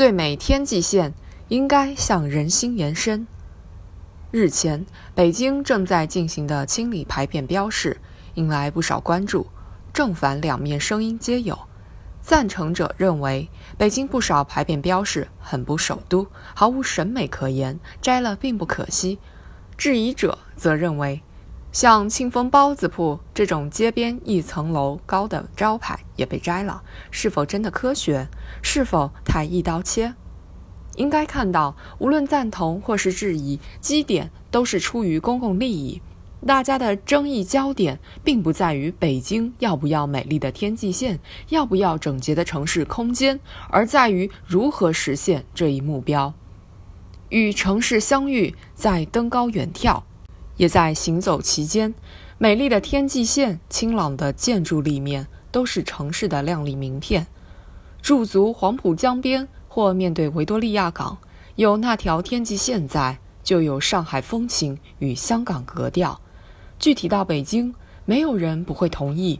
最美天际线应该向人心延伸。日前，北京正在进行的清理牌匾标示引来不少关注，正反两面声音皆有。赞成者认为，北京不少牌匾标示很不首都，毫无审美可言，摘了并不可惜；质疑者则认为，像庆丰包子铺这种街边一层楼高的招牌也被摘了，是否真的科学？是否太一刀切？应该看到，无论赞同或是质疑，基点都是出于公共利益。大家的争议焦点并不在于北京要不要美丽的天际线，要不要整洁的城市空间，而在于如何实现这一目标。与城市相遇，在登高远眺，也在行走其间。美丽的天际线、清朗的建筑立面，都是城市的亮丽名片。驻足黄浦江边。或面对维多利亚港，有那条天际线在，就有上海风情与香港格调。具体到北京，没有人不会同意，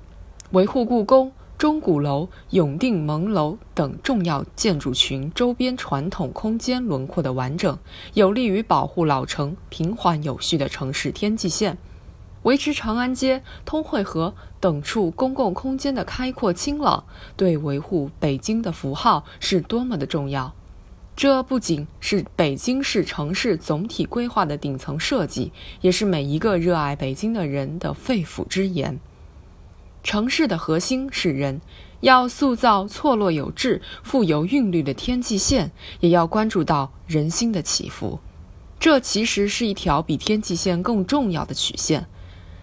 维护故宫、钟鼓楼、永定门楼等重要建筑群周边传统空间轮廓的完整，有利于保护老城平缓有序的城市天际线。维持长安街、通惠河等处公共空间的开阔清朗，对维护北京的符号是多么的重要。这不仅是北京市城市总体规划的顶层设计，也是每一个热爱北京的人的肺腑之言。城市的核心是人，要塑造错落有致、富有韵律的天际线，也要关注到人心的起伏。这其实是一条比天际线更重要的曲线。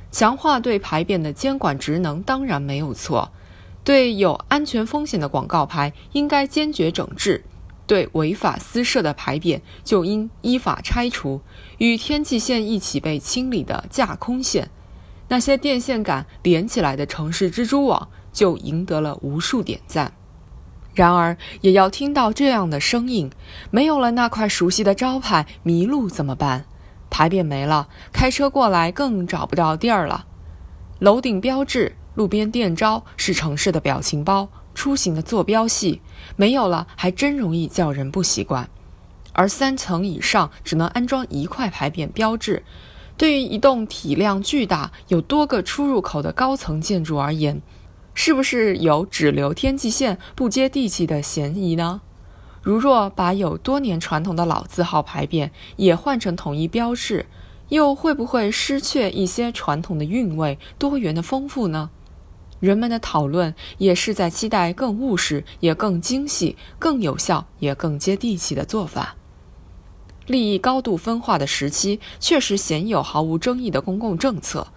强化对牌匾的监管职能当然没有错，对有安全风险的广告牌应该坚决整治，对违法私设的牌匾就应依法拆除。与天际线一起被清理的架空线，那些电线杆连起来的城市蜘蛛网就赢得了无数点赞。然而，也要听到这样的声音：没有了那块熟悉的招牌，迷路怎么办？牌匾没了，开车过来更找不到地儿了。楼顶标志、路边电招是城市的表情包，出行的坐标系，没有了还真容易叫人不习惯。而三层以上只能安装一块牌匾标志，对于一栋体量巨大、有多个出入口的高层建筑而言，是不是有只留天际线不接地气的嫌疑呢？如若把有多年传统的老字号牌匾也换成统一标志，又会不会失去一些传统的韵味、多元的丰富呢？人们的讨论也是在期待更务实、也更精细、更有效、也更接地气的做法。利益高度分化的时期，确实鲜有毫无争议的公共政策。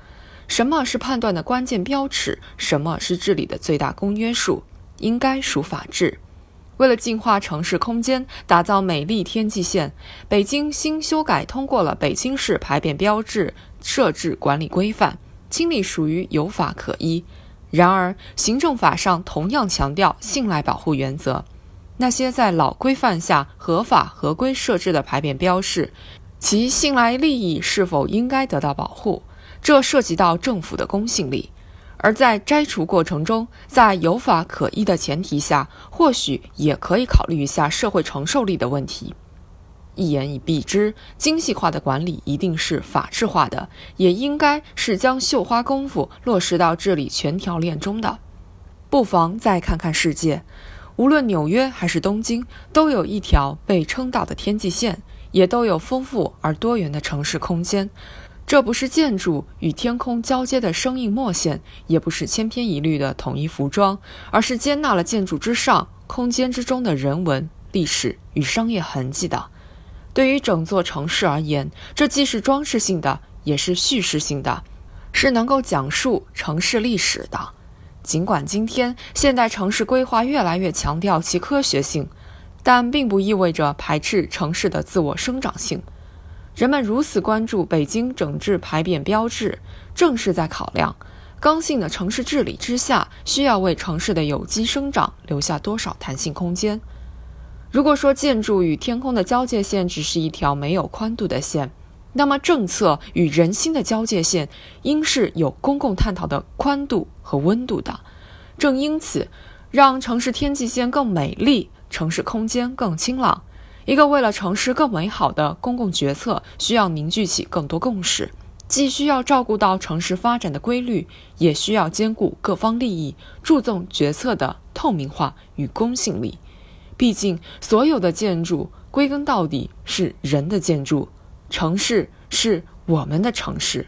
什么是判断的关键标尺？什么是治理的最大公约数？应该属法治。为了净化城市空间，打造美丽天际线，北京新修改通过了《北京市牌匾标志设置管理规范》，清理属于有法可依。然而，行政法上同样强调信赖保护原则。那些在老规范下合法合规设置的牌匾标示，其信赖利益是否应该得到保护？这涉及到政府的公信力。而在摘除过程中，在有法可依的前提下，或许也可以考虑一下社会承受力的问题。一言以蔽之，精细化的管理一定是法治化的，也应该是将绣花功夫落实到治理全条链中的。不妨再看看世界，无论纽约还是东京，都有一条被称道的天际线，也都有丰富而多元的城市空间。这不是建筑与天空交接的生硬墨线，也不是千篇一律的统一服装，而是接纳了建筑之上、空间之中的人文、历史与商业痕迹的。对于整座城市而言，这既是装饰性的，也是叙事性的，是能够讲述城市历史的。尽管今天现代城市规划越来越强调其科学性，但并不意味着排斥城市的自我生长性。人们如此关注北京整治牌匾标志，正是在考量刚性的城市治理之下，需要为城市的有机生长留下多少弹性空间。如果说建筑与天空的交界线只是一条没有宽度的线，那么政策与人心的交界线应是有公共探讨的宽度和温度的。正因此，让城市天际线更美丽。城市空间更清朗。一个为了城市更美好的公共决策，需要凝聚起更多共识，既需要照顾到城市发展的规律，也需要兼顾各方利益，注重决策的透明化与公信力。毕竟，所有的建筑归根到底是人的建筑，城市是我们的城市。